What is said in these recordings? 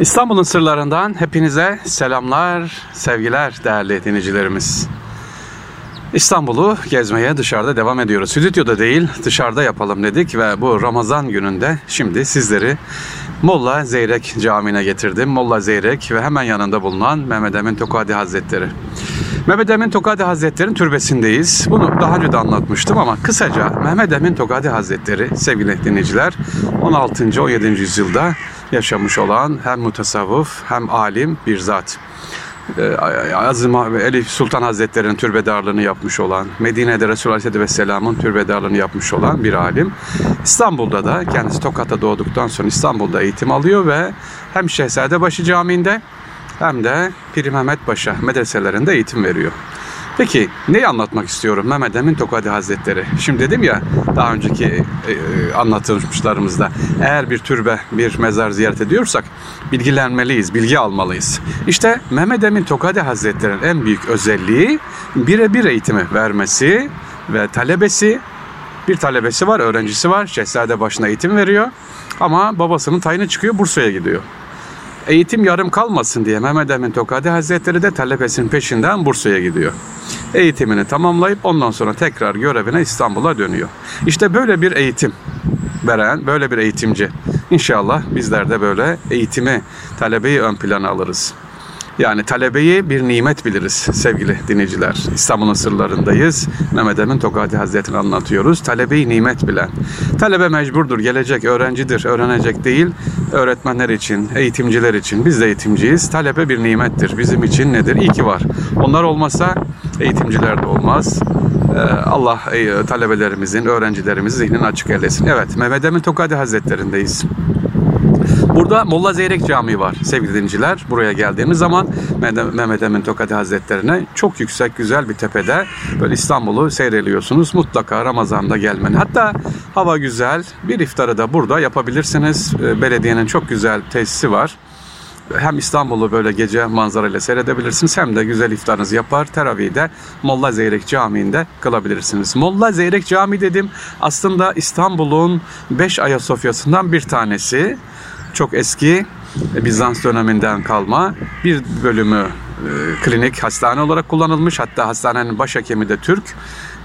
İstanbul'un sırlarından hepinize selamlar, sevgiler değerli dinleyicilerimiz. İstanbul'u gezmeye dışarıda devam ediyoruz. Stüdyoda değil dışarıda yapalım dedik ve bu Ramazan gününde şimdi sizleri Molla Zeyrek Camii'ne getirdim. Molla Zeyrek ve hemen yanında bulunan Mehmet Emin Tokadi Hazretleri. Mehmet Emin Tokadi Hazretleri'nin türbesindeyiz. Bunu daha önce de anlatmıştım ama kısaca Mehmet Emin Tokadi Hazretleri sevgili dinleyiciler 16. 17. yüzyılda yaşamış olan hem mutasavvuf hem alim bir zat. Ee, Azim Elif Sultan Hazretleri'nin türbedarlığını yapmış olan, Medine'de Resulullah Aleyhisselatü Vesselam'ın türbedarlığını yapmış olan bir alim. İstanbul'da da kendisi Tokat'ta doğduktan sonra İstanbul'da eğitim alıyor ve hem Şehzadebaşı Camii'nde hem de Piri Mehmet Paşa medreselerinde eğitim veriyor. Peki neyi anlatmak istiyorum Mehmet Emin Tokadi Hazretleri? Şimdi dedim ya daha önceki e, e, anlatılmışlarımızda eğer bir türbe, bir mezar ziyaret ediyorsak bilgilenmeliyiz, bilgi almalıyız. İşte Mehmet Emin Tokadi Hazretleri'nin en büyük özelliği birebir eğitimi vermesi ve talebesi bir talebesi var, öğrencisi var. Şehzade başına eğitim veriyor. Ama babasının tayini çıkıyor, Bursa'ya gidiyor. Eğitim yarım kalmasın diye Mehmet Emin Tokadi Hazretleri de talebesinin peşinden Bursa'ya gidiyor. Eğitimini tamamlayıp ondan sonra tekrar görevine İstanbul'a dönüyor. İşte böyle bir eğitim veren, böyle bir eğitimci. İnşallah bizler de böyle eğitimi, talebeyi ön plana alırız. Yani talebeyi bir nimet biliriz sevgili dinleyiciler. İstanbul'un sırlarındayız. Mehmet Emin Tokadi Hazretleri'ni anlatıyoruz. Talebeyi nimet bilen. Talebe mecburdur, gelecek, öğrencidir, öğrenecek değil. Öğretmenler için, eğitimciler için. Biz de eğitimciyiz. Talebe bir nimettir. Bizim için nedir? İyi ki var. Onlar olmasa eğitimciler de olmaz. Ee, Allah e, talebelerimizin, öğrencilerimizin zihnini açık eylesin. Evet, Mehmet Emin Tokadi Hazretleri'ndeyiz. Burada Molla Zeyrek Camii var sevgili dinciler. Buraya geldiğimiz zaman Mehmet Emin Tokadi Hazretlerine çok yüksek güzel bir tepede böyle İstanbul'u seyreliyorsunuz. Mutlaka Ramazan'da gelmeni. Hatta hava güzel. Bir iftarı da burada yapabilirsiniz. Ee, belediyenin çok güzel tesisi var hem İstanbul'u böyle gece manzarayla seyredebilirsiniz hem de güzel iftarınızı yapar. Teravih'i de Molla Zeyrek Camii'nde kılabilirsiniz. Molla Zeyrek Camii dedim aslında İstanbul'un 5 Ayasofya'sından bir tanesi çok eski Bizans döneminden kalma bir bölümü e, klinik hastane olarak kullanılmış. Hatta hastanenin başhekimi de Türk.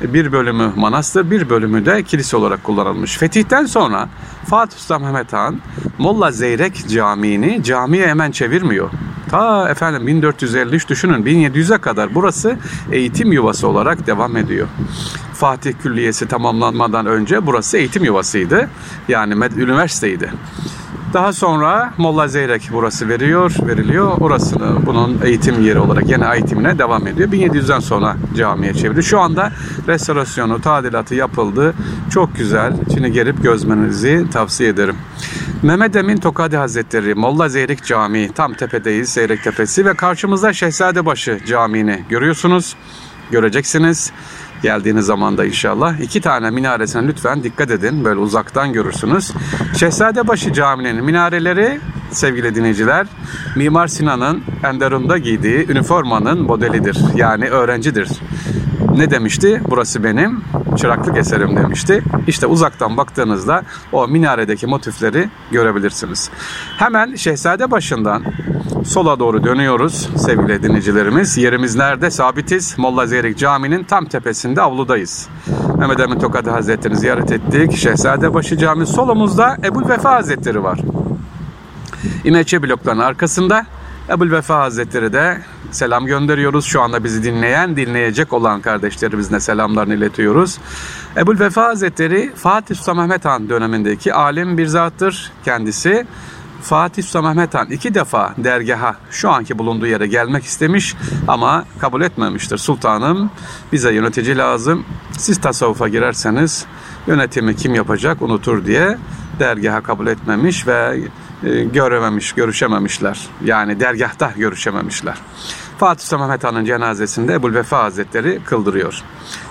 Bir bölümü manastır, bir bölümü de kilise olarak kullanılmış. Fetihten sonra Fatih Sultan Mehmet Han Molla Zeyrek Camii'ni camiye hemen çevirmiyor. Ta efendim 1453 düşünün 1700'e kadar burası eğitim yuvası olarak devam ediyor. Fatih Külliyesi tamamlanmadan önce burası eğitim yuvasıydı. Yani üniversiteydi. Daha sonra Molla Zeyrek burası veriyor, veriliyor. Orasını bunun eğitim yeri olarak yine eğitimine devam ediyor. 1700'den sonra camiye çevrildi. Şu anda restorasyonu, tadilatı yapıldı. Çok güzel. Şimdi gelip gözmenizi tavsiye ederim. Mehmet Emin Tokadi Hazretleri Molla Zeyrek Camii tam tepedeyiz Zeyrek Tepesi ve karşımızda Şehzadebaşı Camii'ni görüyorsunuz. Göreceksiniz geldiğiniz zaman da inşallah. iki tane minaresine lütfen dikkat edin. Böyle uzaktan görürsünüz. Şehzadebaşı Camii'nin minareleri sevgili dinleyiciler Mimar Sinan'ın Enderun'da giydiği üniformanın modelidir. Yani öğrencidir. Ne demişti? Burası benim çıraklık eserim demişti. İşte uzaktan baktığınızda o minaredeki motifleri görebilirsiniz. Hemen Şehzade başından sola doğru dönüyoruz sevgili dinleyicilerimiz. Yerimiz nerede? Sabitiz. Molla Zeyrik Camii'nin tam tepesinde avludayız. Mehmet Emin Tokadı Hazretleri'ni ziyaret ettik. Şehzadebaşı Camii solumuzda Ebul Vefa Hazretleri var. İmeçe bloklarının arkasında Ebul Vefa Hazretleri de selam gönderiyoruz. Şu anda bizi dinleyen, dinleyecek olan kardeşlerimizle selamlarını iletiyoruz. Ebul Vefa Hazretleri Fatih Sultan Mehmet Han dönemindeki alim bir zattır kendisi. Fatih Sultan Mehmet Han iki defa dergaha şu anki bulunduğu yere gelmek istemiş ama kabul etmemiştir. Sultanım bize yönetici lazım. Siz tasavvufa girerseniz yönetimi kim yapacak unutur diye dergaha kabul etmemiş ve görememiş, görüşememişler. Yani dergahta görüşememişler. Fatih Sultan Mehmet Han'ın cenazesinde Ebul Vefa Hazretleri kıldırıyor.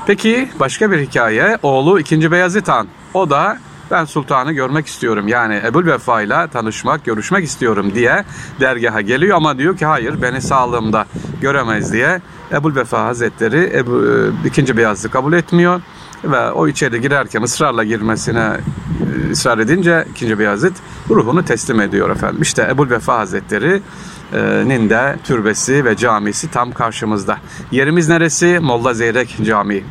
Peki başka bir hikaye. Oğlu 2. Beyazıt Han. O da ben sultanı görmek istiyorum. Yani Ebul Vefa ile tanışmak, görüşmek istiyorum diye dergaha geliyor ama diyor ki hayır beni sağlığımda göremez diye Ebul Vefa Hazretleri Ebu, e, ikinci Beyazıt'ı kabul etmiyor ve o içeri girerken ısrarla girmesine ısrar edince 2. Beyazıt ruhunu teslim ediyor efendim. İşte Ebul Vefa Hazretleri nin de türbesi ve camisi tam karşımızda. Yerimiz neresi? Molla Zeyrek Camii.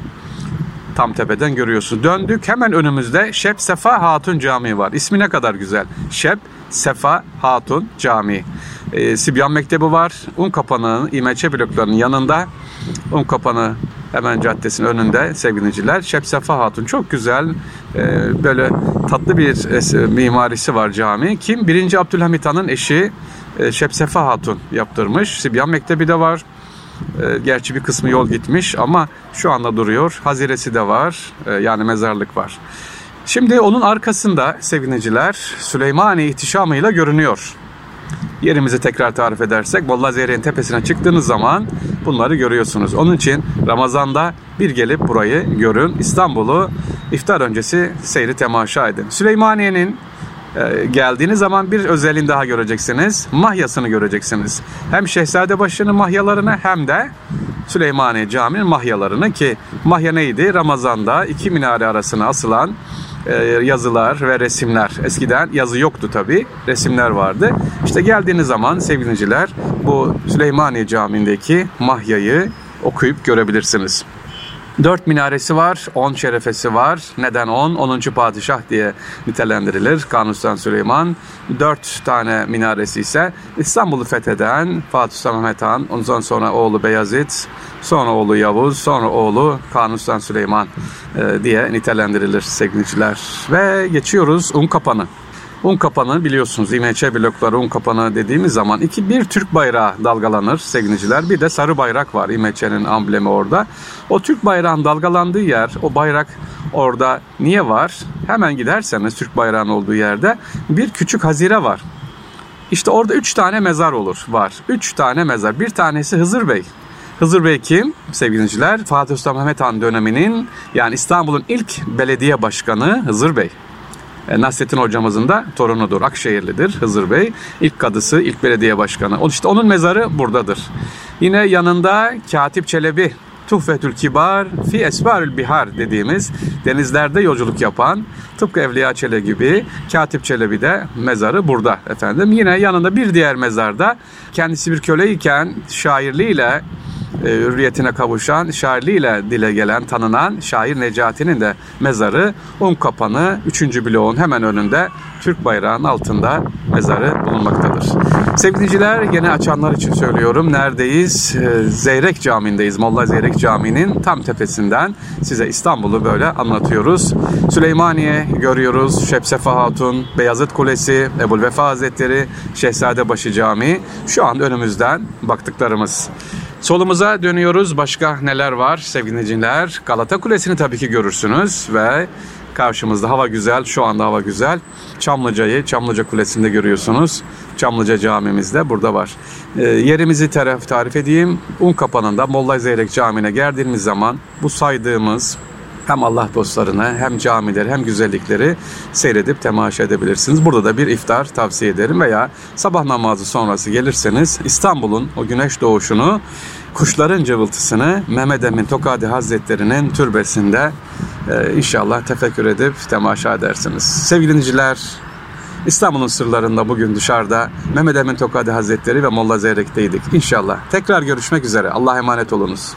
Tam tepeden görüyorsun. Döndük hemen önümüzde Şep Sefa Hatun Camii var. İsmi ne kadar güzel. Şep Sefa Hatun Camii. E, Sibyan Mektebi var. Un kapanağının İmeçe bloklarının yanında. Un kapanı hemen caddesinin önünde sevgiliciler. Şep Sefa Hatun çok güzel e, böyle tatlı bir e, mimarisi var cami. Kim? Birinci Abdülhamit Han'ın eşi e, Şepsefa Hatun yaptırmış. Sibyan Mektebi de var. E, gerçi bir kısmı yol gitmiş ama şu anda duruyor. Haziresi de var. Yani mezarlık var. Şimdi onun arkasında seviniciler Süleymani ihtişamıyla görünüyor. Yerimizi tekrar tarif edersek Molla Zehri'nin tepesine çıktığınız zaman bunları görüyorsunuz. Onun için Ramazan'da bir gelip burayı görün. İstanbul'u iftar öncesi seyri temaşa edin. Süleymaniye'nin e, geldiğiniz zaman bir özelliğini daha göreceksiniz. Mahyasını göreceksiniz. Hem Şehzadebaşı'nın mahyalarını hem de Süleymaniye Camii'nin mahyalarını ki mahya neydi? Ramazan'da iki minare arasına asılan e, yazılar ve resimler. Eskiden yazı yoktu tabi. Resimler vardı. İşte geldiğiniz zaman sevgiliciler bu Süleymaniye Camii'ndeki mahyayı okuyup görebilirsiniz. Dört minaresi var, on şerefesi var. Neden on? Onuncu padişah diye nitelendirilir Kanuni Süleyman. Dört tane minaresi ise İstanbul'u fetheden Fatih Sultan Mehmet Han, ondan sonra oğlu Beyazıt, sonra oğlu Yavuz, sonra oğlu Kanuni Süleyman e, diye nitelendirilir sevgiliciler. Ve geçiyoruz Unkapanı. Un kapanı biliyorsunuz İMÇ blokları un kapanı dediğimiz zaman iki bir Türk bayrağı dalgalanır sevgiliciler. Bir de sarı bayrak var İMÇ'nin amblemi orada. O Türk bayrağın dalgalandığı yer o bayrak orada niye var? Hemen giderseniz Türk bayrağının olduğu yerde bir küçük hazire var. İşte orada üç tane mezar olur var. Üç tane mezar. Bir tanesi Hızır Bey. Hızır Bey kim? Sevgiliciler Fatih Sultan Mehmet Han döneminin yani İstanbul'un ilk belediye başkanı Hızır Bey. E, Nasrettin hocamızın da torunudur. Akşehirlidir Hızır Bey. İlk kadısı, ilk belediye başkanı. İşte onun mezarı buradadır. Yine yanında Katip Çelebi Tuhfetül Kibar fi Esbarül Bihar dediğimiz denizlerde yolculuk yapan tıpkı Evliya Çelebi gibi Katip Çelebi de mezarı burada efendim. Yine yanında bir diğer mezarda kendisi bir köleyken şairliğiyle e, hürriyetine kavuşan, şairliğiyle dile gelen, tanınan şair Necati'nin de mezarı Un Kapanı 3. bloğun hemen önünde Türk bayrağının altında mezarı bulunmaktadır. Sevgiliciler gene açanlar için söylüyorum. Neredeyiz? E, Zeyrek Camii'ndeyiz. Molla Zeyrek Camii'nin tam tepesinden size İstanbul'u böyle anlatıyoruz. Süleymaniye görüyoruz. Şepsefa Hatun, Beyazıt Kulesi, Ebul Vefa Hazretleri, Şehzadebaşı Camii. Şu an önümüzden baktıklarımız. Solumuza dönüyoruz. Başka neler var sevgili dinleyiciler? Galata Kulesi'ni tabii ki görürsünüz ve karşımızda hava güzel. Şu anda hava güzel. Çamlıca'yı Çamlıca Kulesi'nde görüyorsunuz. Çamlıca camimiz de burada var. E, yerimizi tarif, tarif edeyim. Un kapanında Molla Zeyrek Camii'ne geldiğimiz zaman bu saydığımız hem Allah dostlarını hem camileri hem güzellikleri seyredip temaşa edebilirsiniz. Burada da bir iftar tavsiye ederim veya sabah namazı sonrası gelirseniz İstanbul'un o güneş doğuşunu, kuşların cıvıltısını Mehmet Emin Tokadi Hazretleri'nin türbesinde e, inşallah tefekkür edip temaşa edersiniz. Sevgili dinleyiciler, İstanbul'un sırlarında bugün dışarıda Mehmet Emin Tokadi Hazretleri ve Molla Zeyrek'teydik. İnşallah. Tekrar görüşmek üzere. Allah'a emanet olunuz.